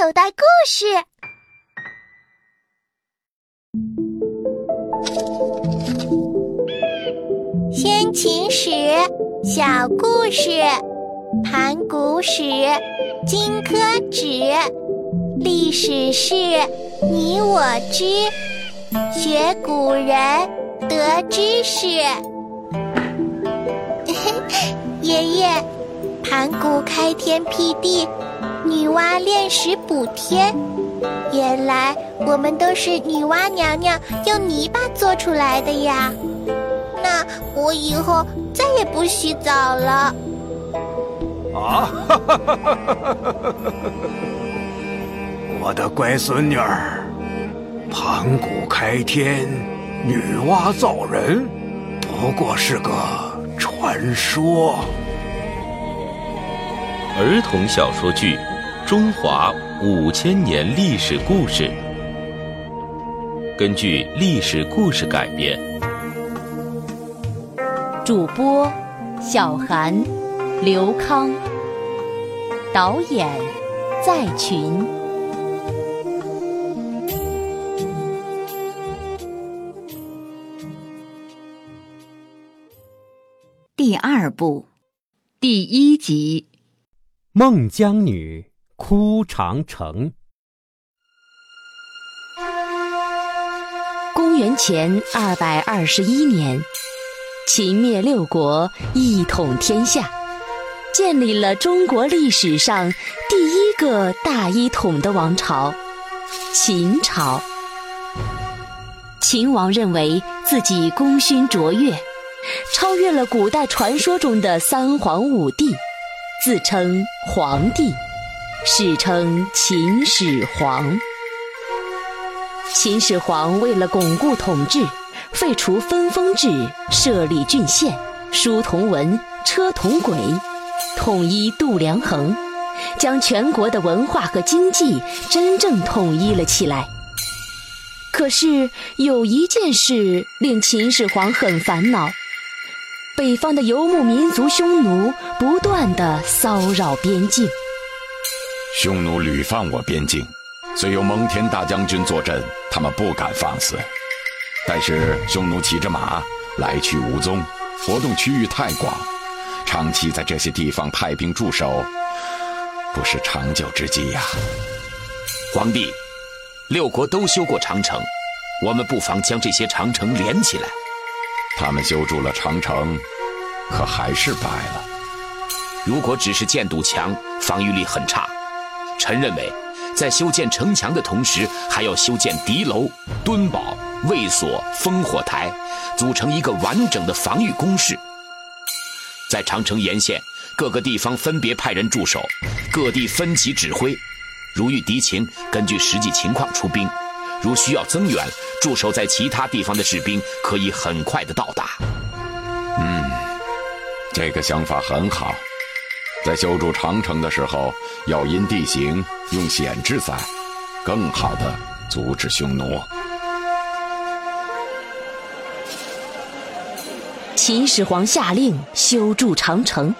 口袋故事。先秦史小故事，盘古史，荆轲纸，历史是你我知，学古人得知识。爷爷，盘古开天辟地。女娲炼石补天，原来我们都是女娲娘娘用泥巴做出来的呀。那我以后再也不洗澡了。啊！我的乖孙女儿，盘古开天，女娲造人，不过是个传说。儿童小说剧。中华五千年历史故事，根据历史故事改编。主播：小韩、刘康。导演：在群。第二部，第一集，《孟姜女》。哭长城。公元前二百二十一年，秦灭六国，一统天下，建立了中国历史上第一个大一统的王朝——秦朝。秦王认为自己功勋卓越，超越了古代传说中的三皇五帝，自称皇帝。史称秦始皇。秦始皇为了巩固统治，废除分封制，设立郡县，书同文，车同轨，统一度量衡，将全国的文化和经济真正统一了起来。可是有一件事令秦始皇很烦恼：北方的游牧民族匈奴不断的骚扰边境。匈奴屡犯我边境，虽有蒙恬大将军坐镇，他们不敢放肆。但是匈奴骑着马来去无踪，活动区域太广，长期在这些地方派兵驻守，不是长久之计呀。皇帝，六国都修过长城，我们不妨将这些长城连起来。他们修筑了长城，可还是败了。如果只是建堵墙，防御力很差。臣认为，在修建城墙的同时，还要修建敌楼、墩堡、卫所、烽火台，组成一个完整的防御工事。在长城沿线各个地方分别派人驻守，各地分级指挥。如遇敌情，根据实际情况出兵。如需要增援，驻守在其他地方的士兵可以很快的到达。嗯，这个想法很好。在修筑长城的时候，要因地形用险制赛，更好的阻止匈奴。秦始皇下令修筑长城，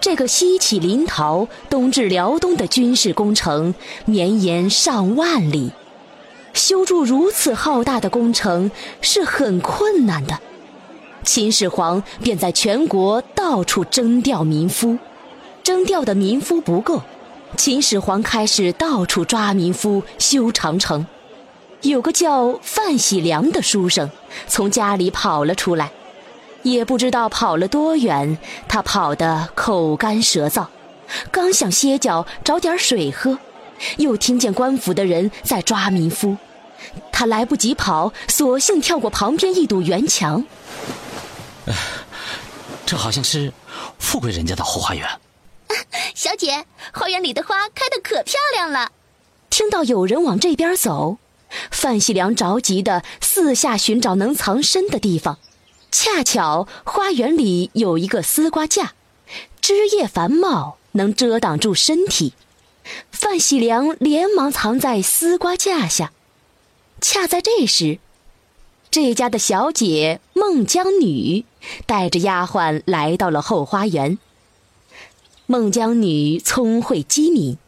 这个西起临洮、东至辽东的军事工程绵延上万里。修筑如此浩大的工程是很困难的，秦始皇便在全国到处征调民夫。征调的民夫不够，秦始皇开始到处抓民夫修长城。有个叫范喜良的书生从家里跑了出来，也不知道跑了多远，他跑得口干舌燥，刚想歇脚找点水喝，又听见官府的人在抓民夫，他来不及跑，索性跳过旁边一堵圆墙。这好像是富贵人家的后花园。小姐，花园里的花开得可漂亮了。听到有人往这边走，范喜良着急的四下寻找能藏身的地方。恰巧花园里有一个丝瓜架，枝叶繁茂，能遮挡住身体。范喜良连忙藏在丝瓜架下。恰在这时，这家的小姐孟姜女带着丫鬟来到了后花园。孟姜女聪慧机敏，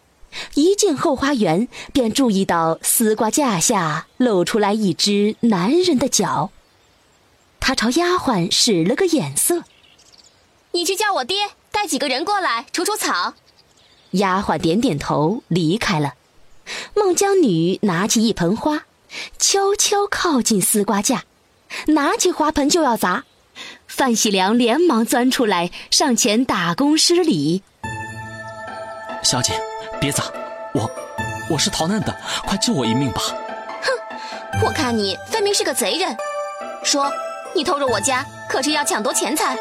一进后花园，便注意到丝瓜架下露出来一只男人的脚。她朝丫鬟使了个眼色：“你去叫我爹带几个人过来除除草。”丫鬟点点头，离开了。孟姜女拿起一盆花，悄悄靠近丝瓜架，拿起花盆就要砸。范喜良连忙钻出来，上前打躬施礼：“小姐，别砸，我我是逃难的，快救我一命吧！”哼，我看你分明是个贼人。说，你偷入我家，可是要抢夺钱财？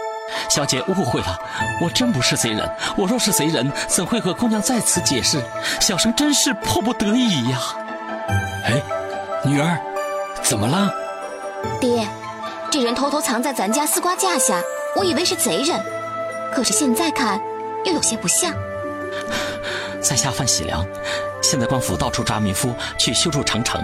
小姐误会了，我真不是贼人。我若是贼人，怎会和姑娘在此解释？小生真是迫不得已呀。哎，女儿，怎么了？爹，这人偷偷藏在咱家丝瓜架下，我以为是贼人，可是现在看又有些不像。在下范喜良，现在官府到处抓民夫去修筑长城，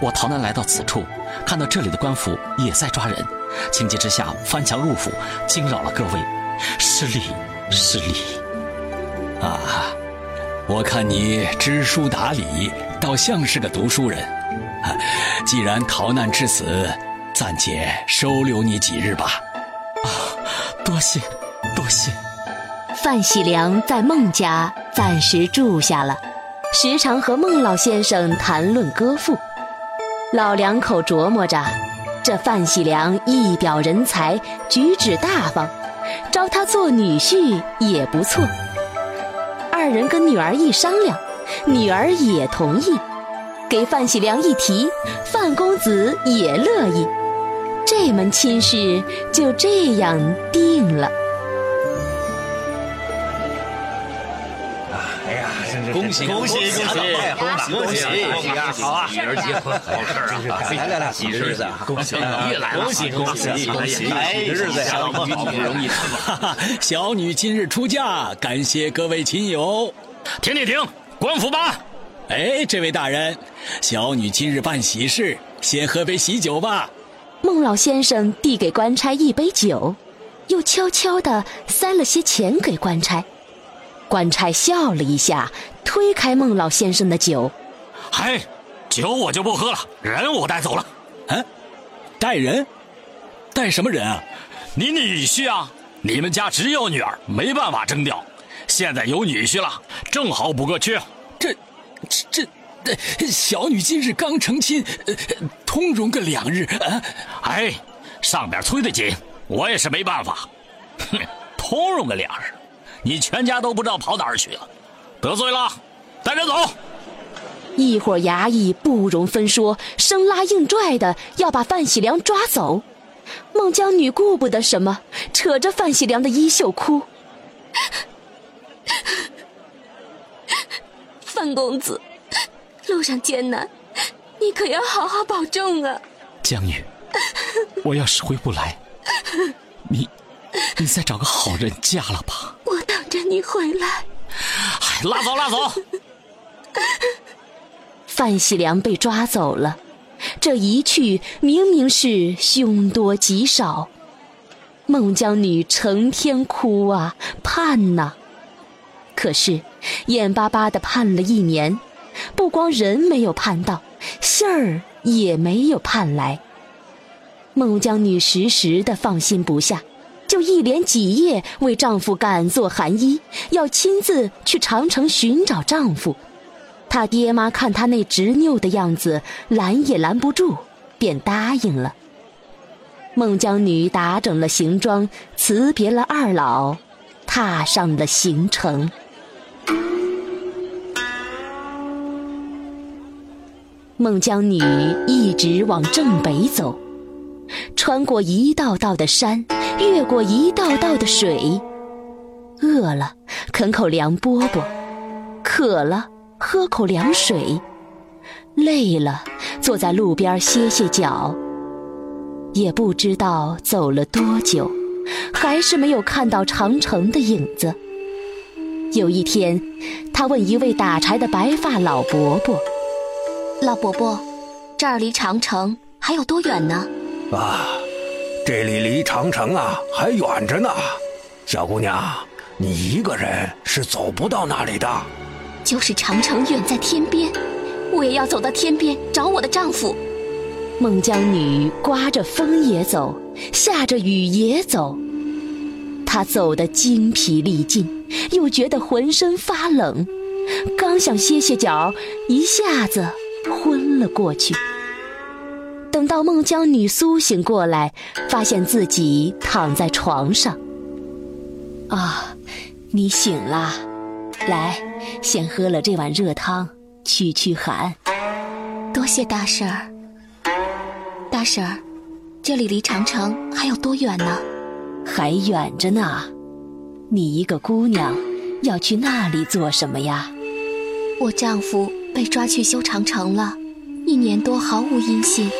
我逃难来到此处，看到这里的官府也在抓人。情急之下翻墙入府，惊扰了各位，失礼失礼。啊，我看你知书达理，倒像是个读书人。既然逃难至此，暂且收留你几日吧。啊，多谢多谢。范喜良在孟家暂时住下了，时常和孟老先生谈论歌赋。老两口琢磨着。这范喜良一表人才，举止大方，招他做女婿也不错。二人跟女儿一商量，女儿也同意，给范喜良一提，范公子也乐意，这门亲事就这样定了。恭喜恭喜恭喜！恭喜恭喜！好啊，女儿结婚好事啊！来来来，喜日子，恭喜越来恭喜恭喜恭喜！哎，日子呀，好不容易小女今日出嫁，感谢各位亲友。停停停，官府吧。哎，这位大人，小女今日办喜事，先喝杯喜酒吧。孟老先生递给官差一杯酒，又悄悄地塞了些钱给官差。官差笑了一下，推开孟老先生的酒。嗨，酒我就不喝了，人我带走了。嗯，带人？带什么人啊？你女婿啊！你们家只有女儿，没办法征调。现在有女婿了，正好补个缺。这，这，这，小女今日刚成亲，通融个两日。啊，哎，上边催得紧，我也是没办法。哼，通融个两日。你全家都不知道跑哪儿去了，得罪了，带人走。一伙衙役不容分说，生拉硬拽的要把范喜良抓走。孟姜女顾不得什么，扯着范喜良的衣袖哭：“范公子，路上艰难，你可要好好保重啊。”江女，我要是回不来，你，你再找个好人嫁了吧。我等着你回来，哎，拉走拉走！范喜良被抓走了，这一去明明是凶多吉少。孟姜女成天哭啊，盼呐，可是眼巴巴的盼了一年，不光人没有盼到，信儿也没有盼来。孟姜女时时的放心不下。就一连几夜为丈夫赶做寒衣，要亲自去长城寻找丈夫。她爹妈看她那执拗的样子，拦也拦不住，便答应了。孟姜女打整了行装，辞别了二老，踏上了行程。孟姜女一直往正北走，穿过一道道的山。越过一道道的水，饿了啃口凉饽饽，渴了喝口凉水，累了坐在路边歇歇脚。也不知道走了多久，还是没有看到长城的影子。有一天，他问一位打柴的白发老伯伯：“老伯伯，这儿离长城还有多远呢？”啊。这里离长城啊还远着呢，小姑娘，你一个人是走不到那里的。就是长城远在天边，我也要走到天边找我的丈夫。孟姜女刮着风也走，下着雨也走。她走得精疲力尽，又觉得浑身发冷，刚想歇歇脚，一下子昏了过去。等到孟姜女苏醒过来，发现自己躺在床上。啊，你醒了，来，先喝了这碗热汤，驱驱寒。多谢大婶儿。大婶儿，这里离长城还有多远呢？还远着呢。你一个姑娘，要去那里做什么呀？我丈夫被抓去修长城了，一年多毫无音信。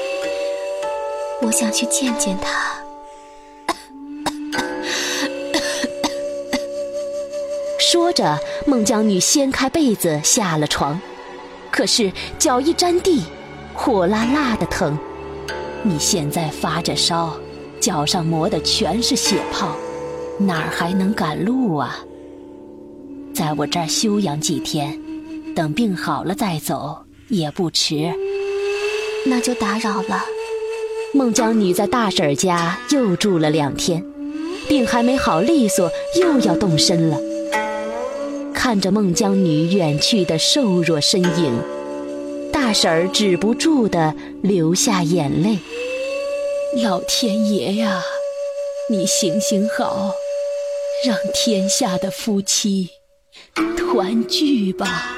我想去见见他。说着，孟姜女掀开被子下了床，可是脚一沾地，火辣辣的疼。你现在发着烧，脚上磨的全是血泡，哪儿还能赶路啊？在我这儿休养几天，等病好了再走也不迟。那就打扰了。孟姜女在大婶家又住了两天，病还没好利索，又要动身了。看着孟姜女远去的瘦弱身影，大婶儿止不住的流下眼泪。老天爷呀，你行行好，让天下的夫妻团聚吧。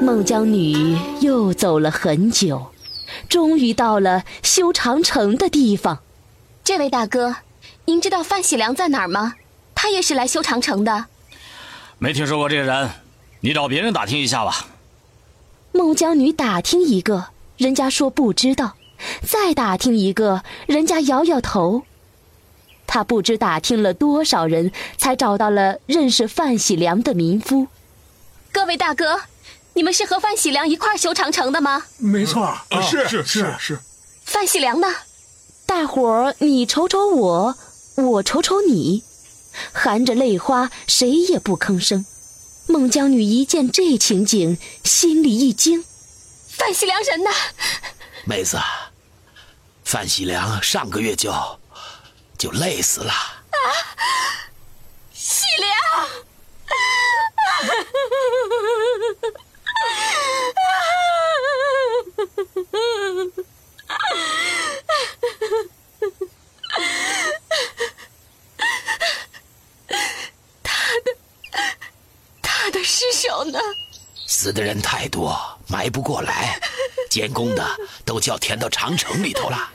孟姜女又走了很久，终于到了修长城的地方。这位大哥，您知道范喜良在哪儿吗？他也是来修长城的，没听说过这个人，你找别人打听一下吧。孟姜女打听一个，人家说不知道；再打听一个，人家摇摇头。他不知打听了多少人，才找到了认识范喜良的民夫。各位大哥，你们是和范喜良一块修长城的吗？没错，是是是是。范喜良呢？大伙儿你瞅瞅我，我瞅瞅你。含着泪花，谁也不吭声。孟姜女一见这情景，心里一惊：“范喜良人呢？”妹子，范喜良上个月就就累死了。啊，喜良！死的人太多，埋不过来，监工的都叫填到长城里头了。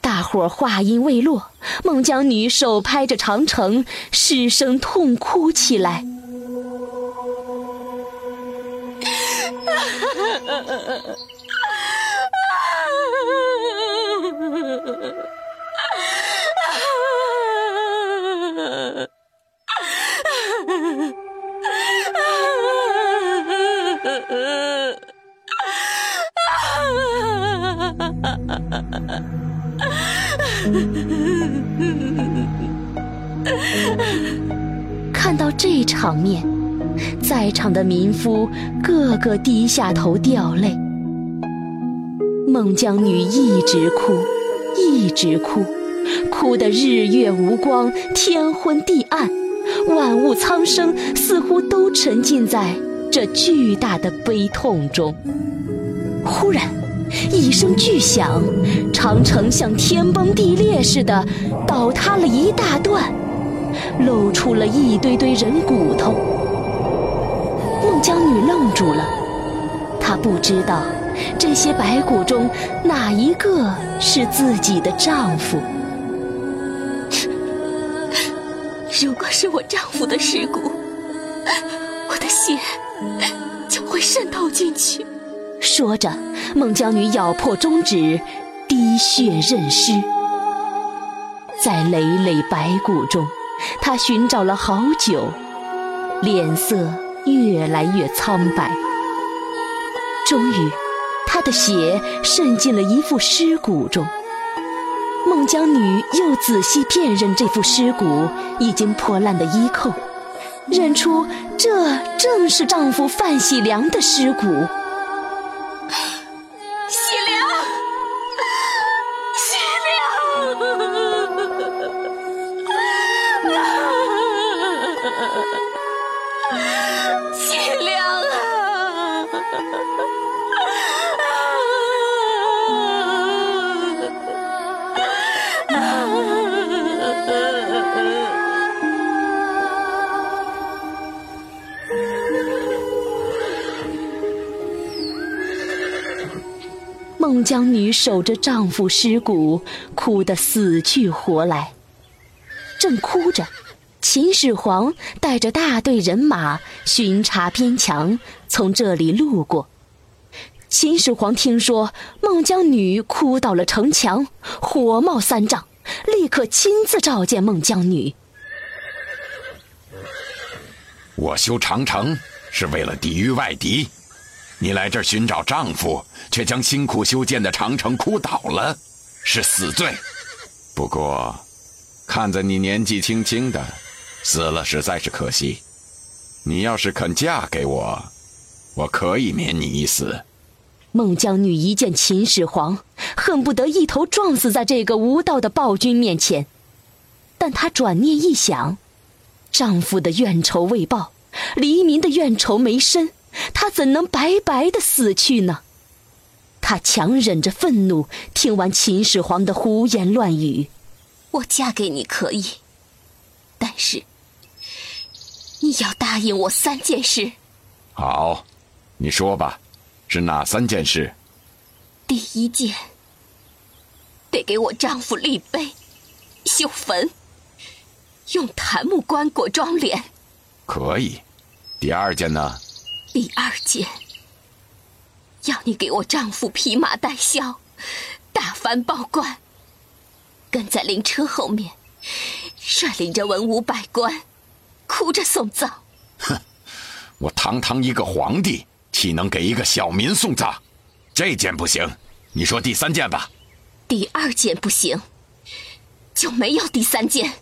大伙儿话音未落，孟姜女手拍着长城，失声痛哭起来。看到这场面，在场的民夫个个低下头掉泪。孟姜女一直哭，一直哭，哭得日月无光，天昏地暗，万物苍生似乎都沉浸在这巨大的悲痛中。忽然，一声巨响，长城像天崩地裂似的倒塌了一大段。露出了一堆堆人骨头，孟姜女愣住了，她不知道这些白骨中哪一个是自己的丈夫。如果是我丈夫的尸骨，我的血就会渗透进去。说着，孟姜女咬破中指，滴血认尸，在累累白骨中。他寻找了好久，脸色越来越苍白。终于，他的血渗进了一副尸骨中。孟姜女又仔细辨认这副尸骨已经破烂的衣扣，认出这正是丈夫范喜良的尸骨。孟姜女守着丈夫尸骨，哭得死去活来。正哭着，秦始皇带着大队人马巡查边墙，从这里路过。秦始皇听说孟姜女哭倒了城墙，火冒三丈，立刻亲自召见孟姜女。我修长城是为了抵御外敌，你来这儿寻找丈夫，却将辛苦修建的长城哭倒了，是死罪。不过，看在你年纪轻轻的，死了实在是可惜。你要是肯嫁给我，我可以免你一死。孟姜女一见秦始皇，恨不得一头撞死在这个无道的暴君面前。但她转念一想，丈夫的怨仇未报，黎民的怨仇没伸，她怎能白白的死去呢？她强忍着愤怒，听完秦始皇的胡言乱语。我嫁给你可以，但是你要答应我三件事。好，你说吧，是哪三件事？第一件，得给我丈夫立碑、修坟，用檀木棺椁装殓。可以。第二件呢？第二件，要你给我丈夫披麻戴孝，大幡报冠，跟在灵车后面，率领着文武百官，哭着送葬。哼，我堂堂一个皇帝，岂能给一个小民送葬？这件不行。你说第三件吧。第二件不行，就没有第三件。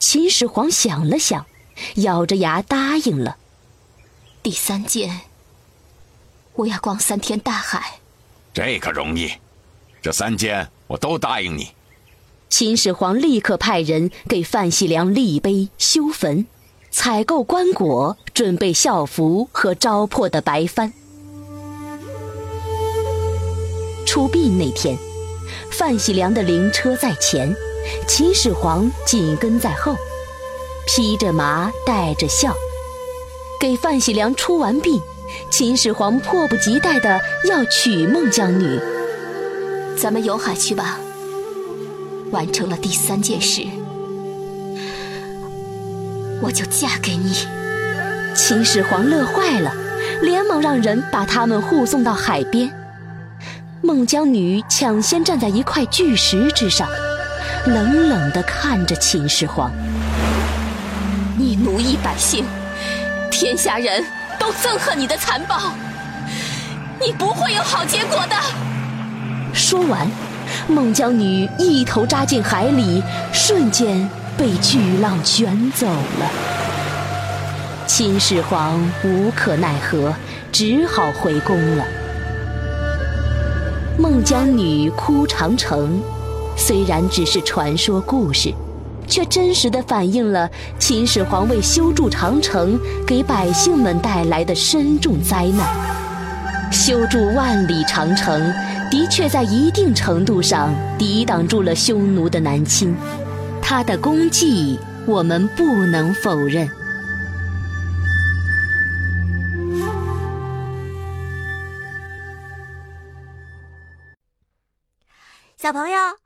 秦始皇想了想，咬着牙答应了。第三件，我要逛三天大海。这个容易，这三件我都答应你。秦始皇立刻派人给范喜良立碑、修坟，采购棺椁，准备校服和招破的白帆。出殡那天，范喜良的灵车在前，秦始皇紧跟在后，披着麻，带着孝。给范喜良出完殡，秦始皇迫不及待的要娶孟姜女。咱们游海去吧。完成了第三件事，我就嫁给你。秦始皇乐坏了，连忙让人把他们护送到海边。孟姜女抢先站在一块巨石之上，冷冷地看着秦始皇：“你奴役百姓。”天下人都憎恨你的残暴，你不会有好结果的。说完，孟姜女一头扎进海里，瞬间被巨浪卷走了。秦始皇无可奈何，只好回宫了。孟姜女哭长城，虽然只是传说故事。却真实的反映了秦始皇为修筑长城给百姓们带来的深重灾难。修筑万里长城，的确在一定程度上抵挡住了匈奴的南侵，他的功绩我们不能否认。小朋友。